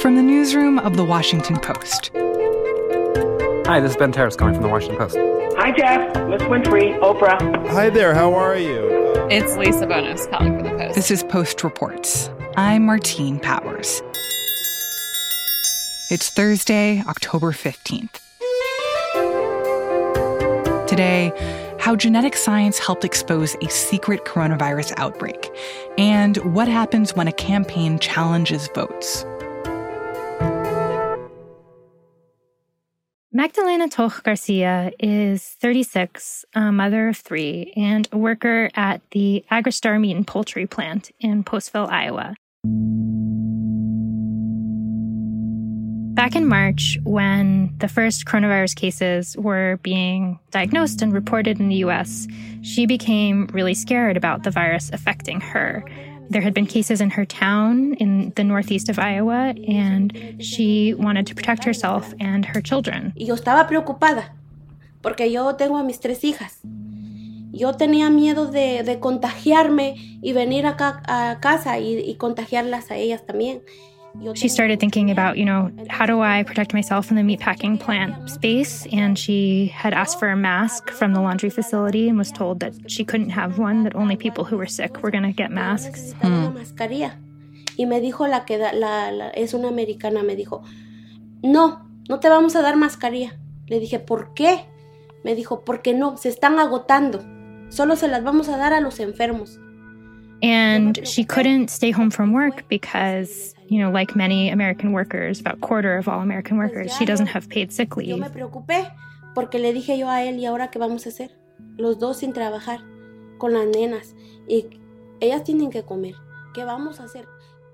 From the newsroom of The Washington Post. Hi, this is Ben Terris calling from The Washington Post. Hi, Jeff. Miss Winfrey, Oprah. Hi there, how are you? It's Lisa Bonos calling for the Post. This is Post Reports. I'm Martine Powers. It's Thursday, October 15th. Today, how genetic science helped expose a secret coronavirus outbreak, and what happens when a campaign challenges votes. Magdalena Toch Garcia is 36, a mother of three, and a worker at the Agristar Meat and Poultry plant in Postville, Iowa. Back in March, when the first coronavirus cases were being diagnosed and reported in the US, she became really scared about the virus affecting her. There had been cases in her town in the northeast of Iowa, and she wanted to protect herself and her children. Y yo estaba preocupada porque yo tengo a mis tres hijas. Yo tenía miedo de, de contagiarme y venir acá a casa y, y contagiarlas a ellas también. She started thinking about, you know, how do I protect myself in the meatpacking plant space? And she had asked for a mask from the laundry facility and was told that she couldn't have one, that only people who were sick were going to get masks. Mascarilla. Y me dijo la que la, la, es una americana, me dijo, no, no te vamos a dar mascarilla. Le dije, ¿por qué? Me dijo, porque no, se están agotando. Solo se las vamos a dar a los enfermos. And she couldn't stay home from work because, you know, like many American workers, about a quarter of all American workers, she doesn't have paid sick Yo leave. me preocupé porque le dije yo a él, ¿y ahora qué vamos a hacer? Los dos sin trabajar, con las nenas. Y ellas tienen que comer. ¿Qué vamos a hacer?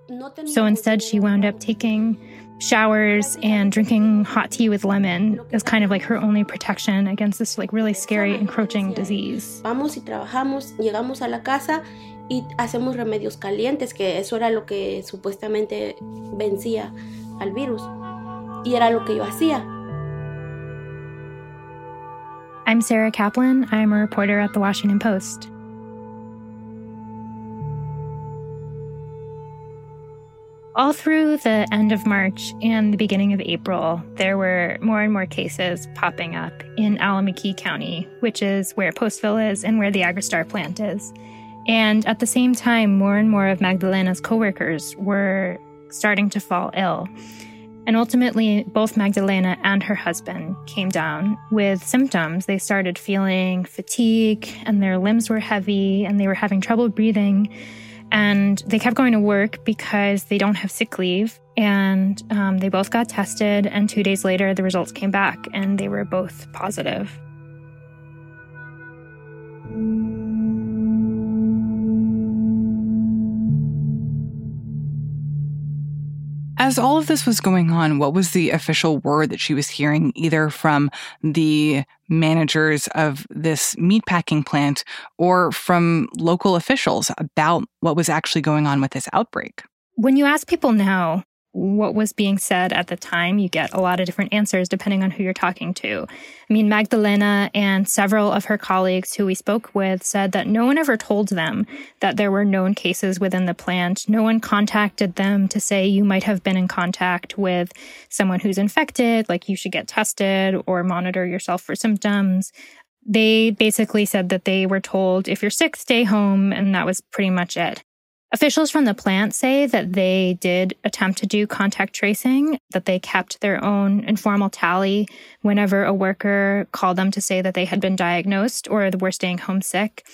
No So instead, she wound up taking showers and drinking hot tea with lemon as kind of like her only protection against this like really scary encroaching disease. Vamos y trabajamos, llegamos a la casa y hacemos remedios calientes, que eso era lo que supuestamente vencía al virus. Y era lo que yo hacía. I'm Sarah Kaplan. I'm a reporter at the Washington Post. All through the end of March and the beginning of April, there were more and more cases popping up in Allamakee County, which is where Postville is and where the Agristar plant is. And at the same time, more and more of Magdalena's coworkers were starting to fall ill. And ultimately, both Magdalena and her husband came down with symptoms. They started feeling fatigue, and their limbs were heavy, and they were having trouble breathing. And they kept going to work because they don't have sick leave. And um, they both got tested, and two days later, the results came back, and they were both positive. As all of this was going on, what was the official word that she was hearing, either from the managers of this meatpacking plant or from local officials about what was actually going on with this outbreak? When you ask people now what was being said at the time, you get a lot of different answers depending on who you're talking to. I mean, Magdalena and several of her colleagues who we spoke with said that no one ever told them that there were known cases within the plant. No one contacted them to say you might have been in contact with someone who's infected, like you should get tested or monitor yourself for symptoms. They basically said that they were told if you're sick, stay home, and that was pretty much it. Officials from the plant say that they did attempt to do contact tracing, that they kept their own informal tally whenever a worker called them to say that they had been diagnosed or were staying home sick,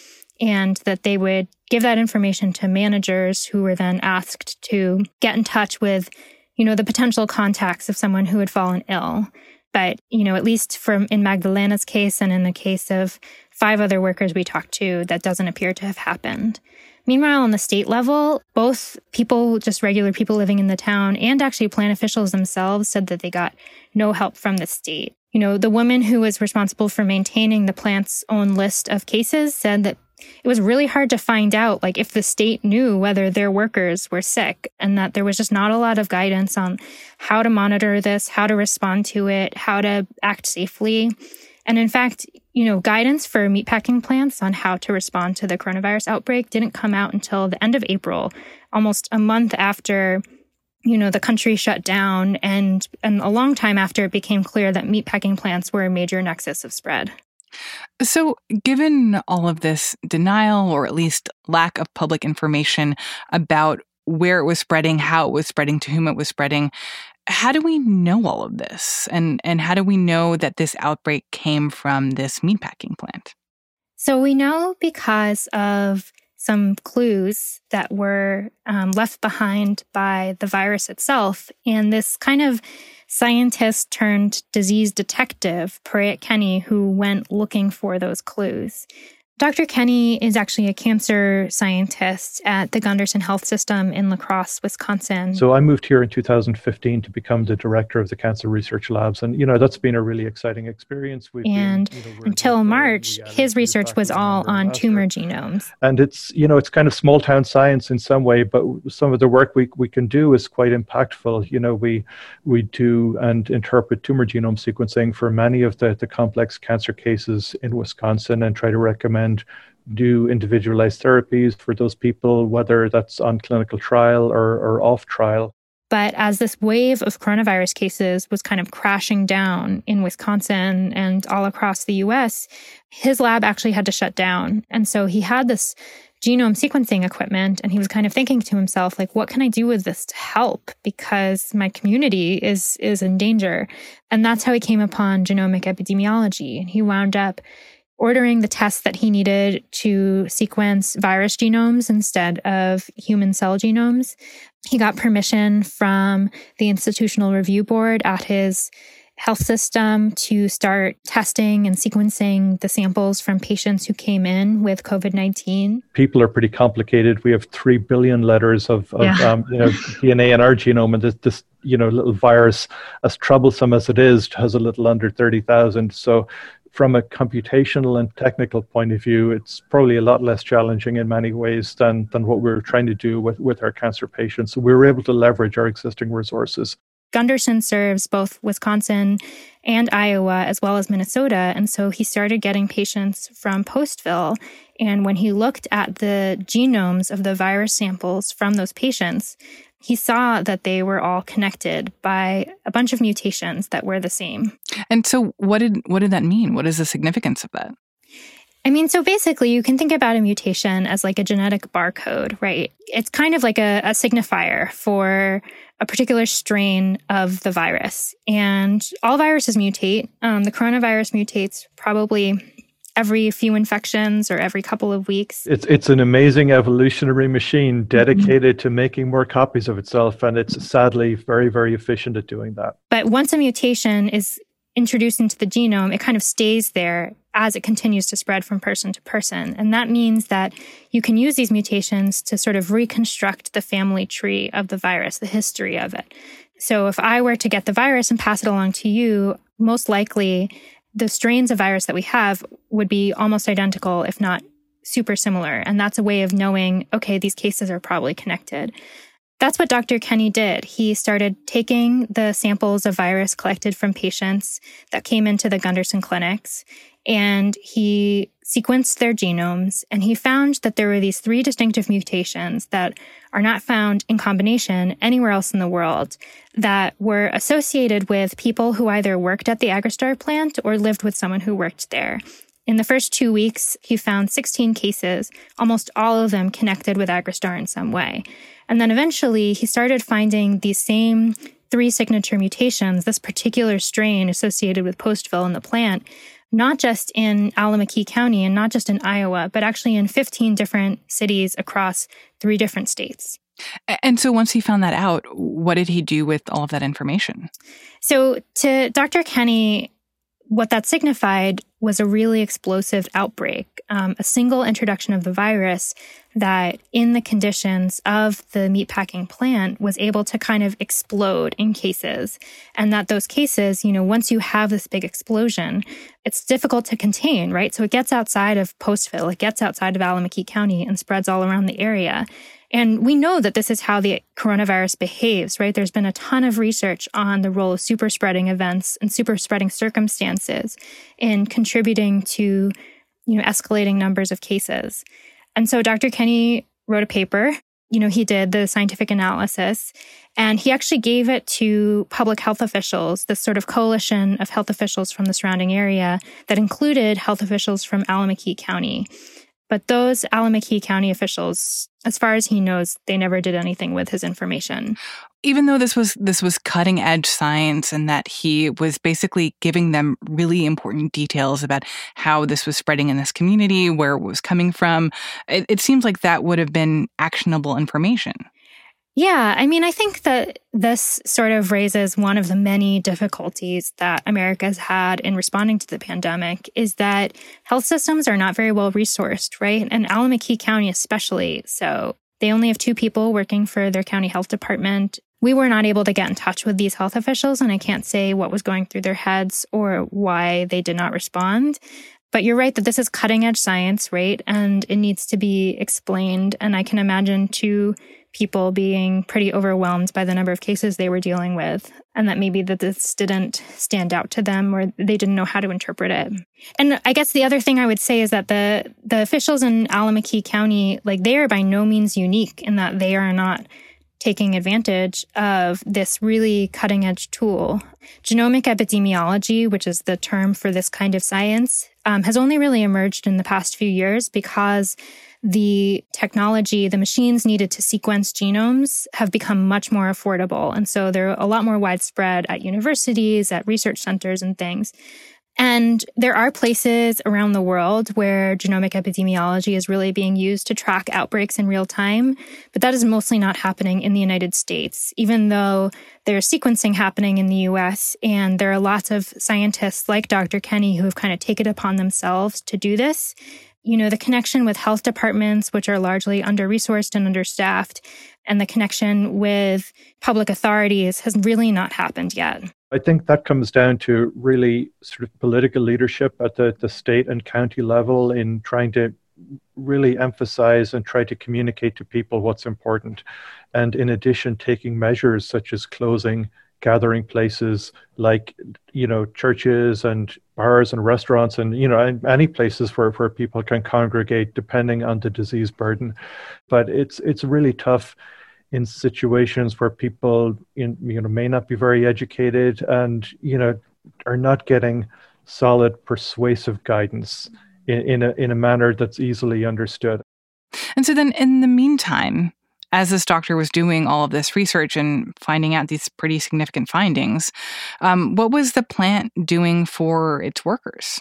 and that they would give that information to managers who were then asked to get in touch with, you know, the potential contacts of someone who had fallen ill. But, you know, at least from in Magdalena's case and in the case of five other workers we talked to, that doesn't appear to have happened. Meanwhile, on the state level, both people, just regular people living in the town, and actually plant officials themselves said that they got no help from the state. You know, the woman who was responsible for maintaining the plant's own list of cases said that it was really hard to find out like if the state knew whether their workers were sick and that there was just not a lot of guidance on how to monitor this, how to respond to it, how to act safely. And in fact, you know, guidance for meatpacking plants on how to respond to the coronavirus outbreak didn't come out until the end of April, almost a month after you know, the country shut down and, and a long time after it became clear that meatpacking plants were a major nexus of spread. So, given all of this denial or at least lack of public information about where it was spreading, how it was spreading, to whom it was spreading, how do we know all of this? And, and how do we know that this outbreak came from this meatpacking plant? So, we know because of some clues that were um, left behind by the virus itself. And this kind of scientist turned disease detective, Paraic Kenny, who went looking for those clues. Dr. Kenny is actually a cancer scientist at the Gundersen Health System in La Crosse, Wisconsin. So I moved here in 2015 to become the director of the Cancer Research Labs. And, you know, that's been a really exciting experience. We've and been, you know, until March, his research was all on tumor genomes. And it's, you know, it's kind of small town science in some way, but some of the work we, we can do is quite impactful. You know, we, we do and interpret tumor genome sequencing for many of the, the complex cancer cases in Wisconsin and try to recommend and do individualized therapies for those people, whether that's on clinical trial or, or off trial. But as this wave of coronavirus cases was kind of crashing down in Wisconsin and all across the US, his lab actually had to shut down. And so he had this genome sequencing equipment and he was kind of thinking to himself like what can I do with this to help because my community is is in danger. And that's how he came upon genomic epidemiology and he wound up ordering the tests that he needed to sequence virus genomes instead of human cell genomes. He got permission from the Institutional Review Board at his health system to start testing and sequencing the samples from patients who came in with COVID 19? People are pretty complicated. We have 3 billion letters of, of yeah. um, you know, DNA in our genome, and this, this you know little virus, as troublesome as it is, has a little under 30,000. So from a computational and technical point of view, it's probably a lot less challenging in many ways than, than what we are trying to do with, with our cancer patients. So we were able to leverage our existing resources. Gundersen serves both Wisconsin and Iowa, as well as Minnesota. And so he started getting patients from Postville. And when he looked at the genomes of the virus samples from those patients, he saw that they were all connected by a bunch of mutations that were the same. And so what did what did that mean? What is the significance of that? I mean, so basically, you can think about a mutation as like a genetic barcode, right? It's kind of like a, a, signifier for a particular strain of the virus. And all viruses mutate. Um, the coronavirus mutates probably every few infections or every couple of weeks. It's it's an amazing evolutionary machine mm-hmm. dedicated mm-hmm. to making more copies of itself and it's sadly very very efficient at doing that. But once a mutation is introduced into the genome, it kind of stays there as it continues to spread from person to person. And that means that you can use these mutations to sort of reconstruct the family tree of the virus, the history of it. So if I were to get the virus and pass it along to you, most likely the strains of virus that we have would be almost identical, if not super similar. And that's a way of knowing, okay, these cases are probably connected. That's what Dr. Kenny did. He started taking the samples of virus collected from patients that came into the Gundersen clinics and he sequenced their genomes and he found that there were these three distinctive mutations that are not found in combination anywhere else in the world that were associated with people who either worked at the Agristar plant or lived with someone who worked there. In the first two weeks, he found 16 cases, almost all of them connected with Agristar in some way. And then eventually he started finding these same three signature mutations, this particular strain associated with Postville in the plant, not just in Allamakee County and not just in Iowa, but actually in 15 different cities across three different states. And so once he found that out, what did he do with all of that information? So to Dr. Kenny, what that signified was a really explosive outbreak, um, a single introduction of the virus that, in the conditions of the meatpacking plant, was able to kind of explode in cases. And that those cases, you know, once you have this big explosion, it's difficult to contain, right? So it gets outside of Postville, it gets outside of Allamakee County and spreads all around the area. And we know that this is how the coronavirus behaves, right? There's been a ton of research on the role of super spreading events and super spreading circumstances in contributing to, you know, escalating numbers of cases. And so Dr. Kenny wrote a paper you know, he did the scientific analysis and he actually gave it to public health officials, this sort of coalition of health officials from the surrounding area that included health officials from Allamakee County. But those Allamakee County officials, as far as he knows, they never did anything with his information. Even though this was this was cutting edge science and that he was basically giving them really important details about how this was spreading in this community, where it was coming from, it, it seems like that would have been actionable information. Yeah, I mean, I think that this sort of raises one of the many difficulties that America's had in responding to the pandemic is that health systems are not very well resourced, right? And Allamakee County, especially. So they only have two people working for their county health department. We were not able to get in touch with these health officials, and I can't say what was going through their heads or why they did not respond. But you're right that this is cutting edge science, right? And it needs to be explained. And I can imagine two people being pretty overwhelmed by the number of cases they were dealing with and that maybe that this didn't stand out to them or they didn't know how to interpret it. And I guess the other thing I would say is that the the officials in Allamakee County like they are by no means unique in that they are not taking advantage of this really cutting edge tool. Genomic epidemiology, which is the term for this kind of science, um, has only really emerged in the past few years because the technology, the machines needed to sequence genomes have become much more affordable. And so they're a lot more widespread at universities, at research centers, and things. And there are places around the world where genomic epidemiology is really being used to track outbreaks in real time, but that is mostly not happening in the United States, even though there's sequencing happening in the US. And there are lots of scientists like Dr. Kenny who have kind of taken it upon themselves to do this you know, the connection with health departments, which are largely under resourced and understaffed, and the connection with public authorities has really not happened yet. I think that comes down to really sort of political leadership at the, the state and county level in trying to really emphasize and try to communicate to people what's important. And in addition, taking measures such as closing gathering places like you know churches and bars and restaurants and you know any places where, where people can congregate depending on the disease burden. But it's it's really tough in situations where people in, you know may not be very educated and you know are not getting solid persuasive guidance in, in a in a manner that's easily understood. And so then in the meantime as this doctor was doing all of this research and finding out these pretty significant findings, um, what was the plant doing for its workers?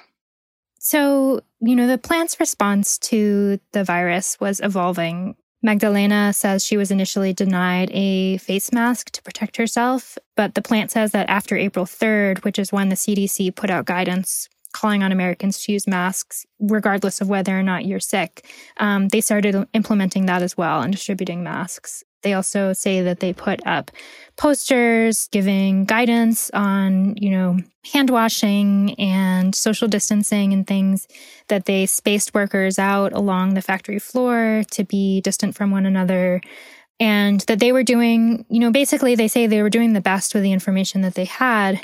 So, you know, the plant's response to the virus was evolving. Magdalena says she was initially denied a face mask to protect herself, but the plant says that after April 3rd, which is when the CDC put out guidance calling on Americans to use masks, regardless of whether or not you're sick. Um, they started implementing that as well and distributing masks. They also say that they put up posters giving guidance on, you know, hand washing and social distancing and things that they spaced workers out along the factory floor to be distant from one another. And that they were doing, you know, basically they say they were doing the best with the information that they had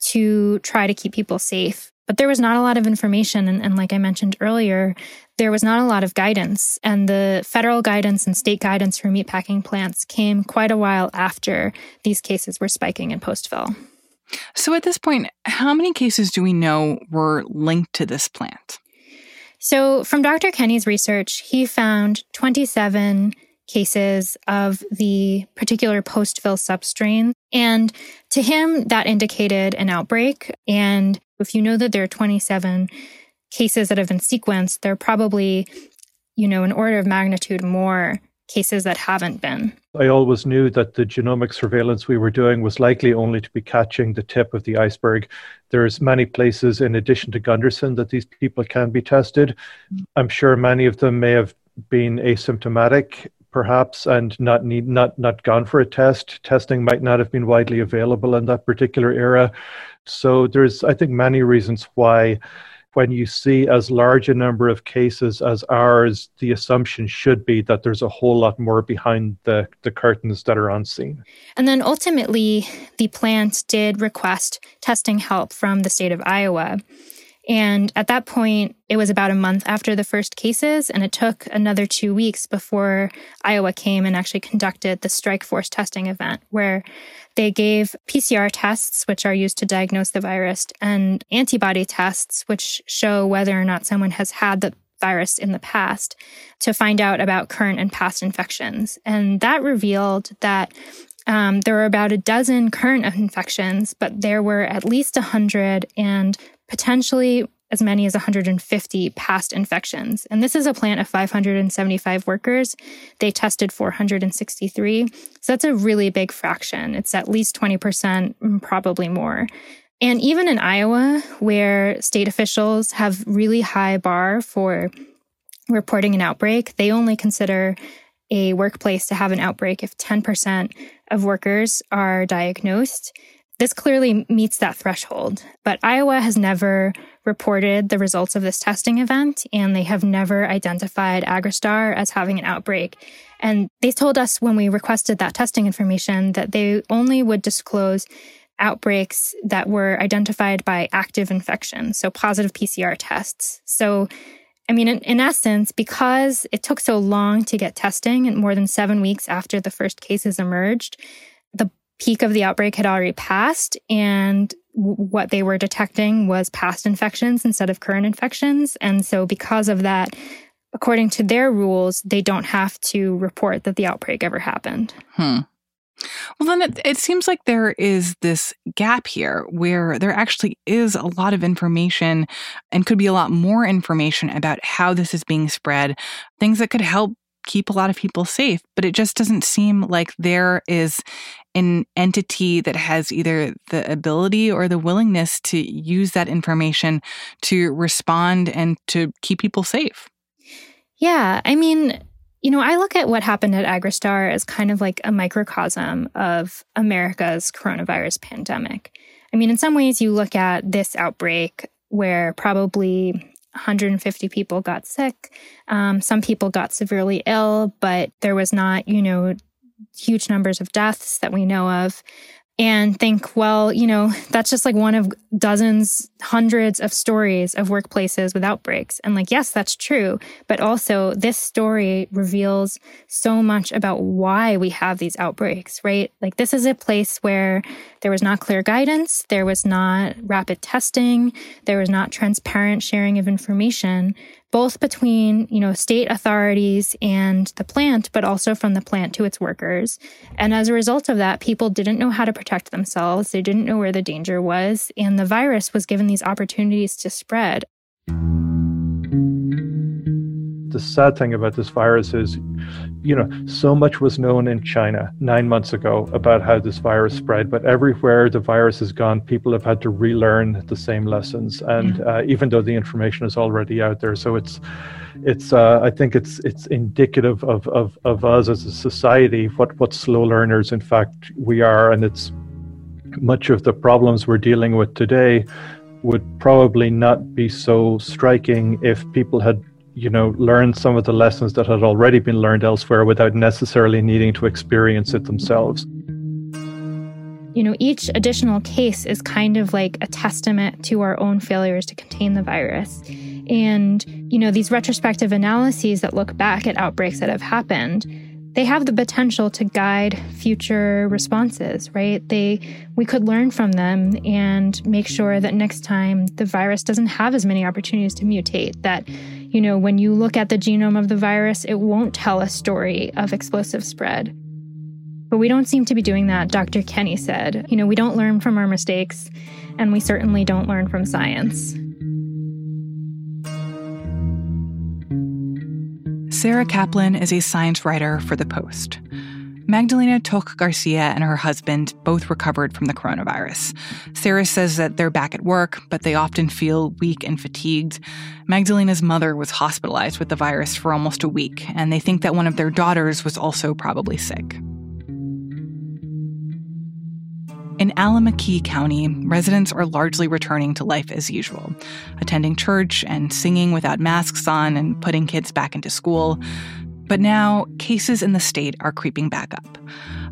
to try to keep people safe but there was not a lot of information. And, and, like I mentioned earlier, there was not a lot of guidance. And the federal guidance and state guidance for meatpacking plants came quite a while after these cases were spiking in Postville. So at this point, how many cases do we know were linked to this plant? So, from Dr. Kenny's research, he found 27 cases of the particular Postville substrain. And to him, that indicated an outbreak. And if you know that there are 27 cases that have been sequenced, there are probably, you know, an order of magnitude more cases that haven't been. I always knew that the genomic surveillance we were doing was likely only to be catching the tip of the iceberg. There's many places in addition to Gundersen that these people can be tested. I'm sure many of them may have been asymptomatic perhaps and not need not not gone for a test testing might not have been widely available in that particular era so there's i think many reasons why when you see as large a number of cases as ours the assumption should be that there's a whole lot more behind the the curtains that are unseen. And then ultimately the plant did request testing help from the state of iowa And at that point, it was about a month after the first cases, and it took another two weeks before Iowa came and actually conducted the strike force testing event, where they gave PCR tests, which are used to diagnose the virus, and antibody tests, which show whether or not someone has had the virus in the past to find out about current and past infections. And that revealed that um, there were about a dozen current infections, but there were at least 100 and potentially as many as 150 past infections. And this is a plant of 575 workers. They tested 463. So that's a really big fraction. It's at least 20%, mm, probably more. And even in Iowa, where state officials have really high bar for reporting an outbreak, they only consider a workplace to have an outbreak if 10% of workers are diagnosed. This clearly meets that threshold, but Iowa has never reported the results of this testing event, and they have never identified Agristar as having an outbreak. And they told us when we requested that testing information that they only would disclose outbreaks that were identified by active infection, so positive PCR tests. So, I mean, in, in, essence, because it took so long to get testing, and more than seven weeks after the first cases emerged, peak of the outbreak had already passed, and what they were detecting was past infections instead of current infections. And so, because of that, according to their rules, they don't have to report that the outbreak ever happened. Hmm. Well, then it, it, seems like there is this gap here where there actually is a lot of information and could be a lot more information about how this is being spread, things that could help keep a lot of people safe. But it just doesn't seem like there is an entity that has either the ability or the willingness to use that information to respond and to keep people safe. Yeah. I mean, you know, I look at what happened at Agristar as kind of like a microcosm of America's coronavirus pandemic. I mean, in some ways, you look at this outbreak where probably 150 people got sick. Um, some people got severely ill, but there was not, you know, huge numbers of deaths that we know of and think, well, you know, that's just like one of dozens, hundreds of stories of workplaces with outbreaks. And like, yes, that's true. But also, this story reveals so much about why we have these outbreaks, right? Like, this is a place where there was not clear guidance, there was not rapid testing, there was not transparent sharing of information both between, you know, state authorities and the plant, but also from the plant to its workers. And as a result of that, people didn't know how to protect themselves. They didn't know where the danger was. And the virus was given these opportunities to spread the sad thing about this virus is, you know, so much was known in China nine months ago about how this virus spread, but everywhere the virus has gone, people have had to relearn the same lessons, and uh, even though the information is already out there, so it's, it's, uh, I think it's it's indicative of, of of us as a society what what slow learners in fact we are, and it's much of the problems we're dealing with today would probably not be so striking if people had you know, learn some of the lessons that had already been learned elsewhere without necessarily needing to experience it themselves. You know, each additional case is kind of like a testament to our own failures to contain the virus. And, you know, these retrospective analyses that look back at outbreaks that have happened, they have the potential to guide future responses, right? They we could learn from them and make sure that next time the virus doesn't have as many opportunities to mutate that you know, when you look at the genome of the virus, it won't tell a story of explosive spread. But we don't seem to be doing that, Dr. Kenny said. You know, we don't learn from our mistakes, and we certainly don't learn from science. Sarah Kaplan is a science writer for The Post. Magdalena Toch Garcia and her husband both recovered from the coronavirus. Sarah says that they're back at work, but they often feel weak and fatigued. Magdalena's mother was hospitalized with the virus for almost a week, and they think that one of their daughters was also probably sick. In Allamakee County, residents are largely returning to life as usual, attending church and singing without masks on and putting kids back into school. But now, cases in the state are creeping back up.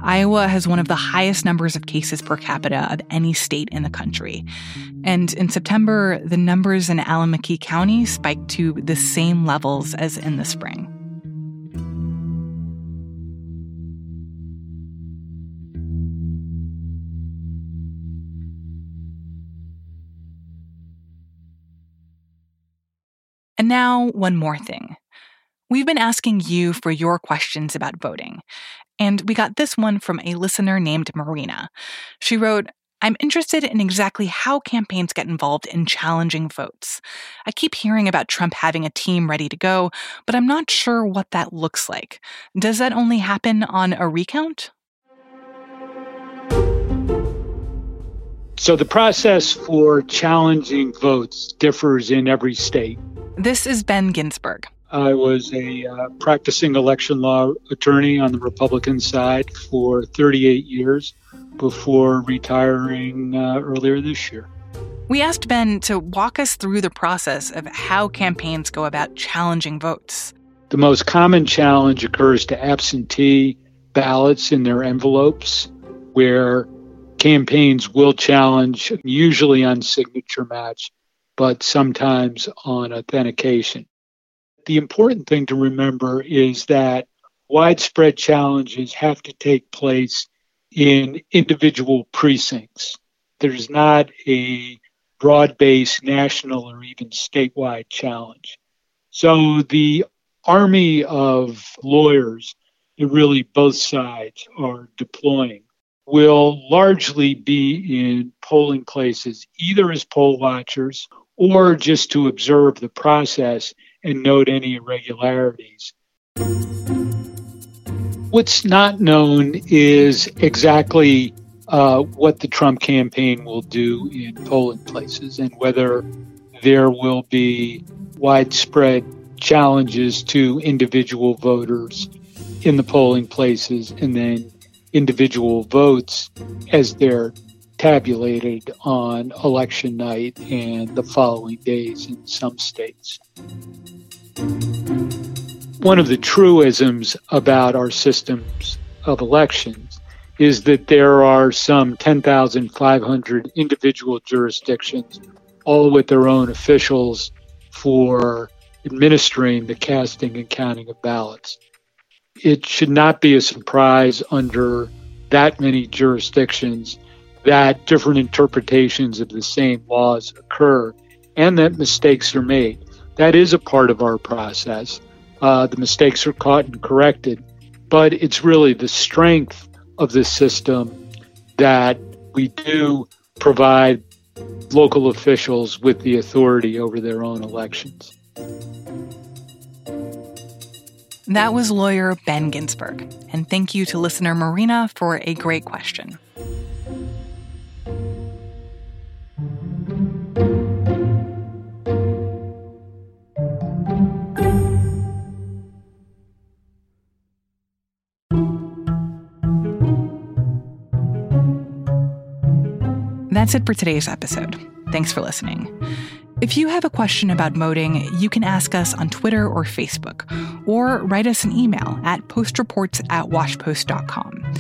Iowa has one of the highest numbers of cases per capita of any state in the country. And in September, the numbers in Allamakee County spiked to the same levels as in the spring. And now, one more thing. We've been asking you for your questions about voting, and we got this one from a listener named Marina. She wrote, I'm interested in exactly how campaigns get involved in challenging votes. I keep hearing about Trump having a team ready to go, but I'm not sure what that looks like. Does that only happen on a recount? So the process for challenging votes differs in every state. This is Ben Ginsberg. I was a uh, practicing election law attorney on the Republican side for 38 years before retiring uh, earlier this year. We asked Ben to walk us through the process of how campaigns go about challenging votes. The most common challenge occurs to absentee ballots in their envelopes, where campaigns will challenge, usually on signature match, but sometimes on authentication. The important thing to remember is that widespread challenges have to take place in individual precincts. There's not a broad based national or even statewide challenge. So the army of lawyers that really both sides are deploying will largely be in polling places, either as poll watchers or just to observe the process and note any irregularities. What's not known is exactly uh, what the Trump campaign will do in polling places and whether there will be widespread challenges to individual voters in the polling places and then individual votes as they're tabulated on election night and the following days in some states. One of the truisms about our systems of elections is that there are some 10,500 individual jurisdictions, all with their own officials for administering the casting and counting of ballots. It should not be a surprise under that many jurisdictions that different interpretations of the same laws occur and that mistakes are made. That is a part of our process. Uh, the mistakes are caught and corrected, but it's really the strength of the system that we do provide local officials with the authority over their own elections. That was lawyer Ben Ginsberg. And thank you to listener Marina for a great question. That's it for today's episode. Thanks for listening. If you have a question about voting, you can ask us on Twitter or Facebook, or write us an email at postreports at washpost.com.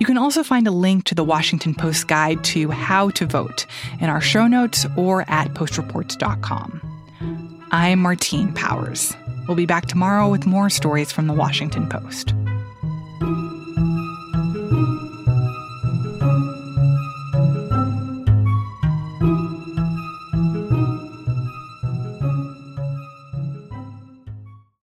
You can also find a link to the Washington Post guide to how to vote in our show notes or at postreports.com. I'm Martine Powers. We'll be back tomorrow with more stories from the Washington Post.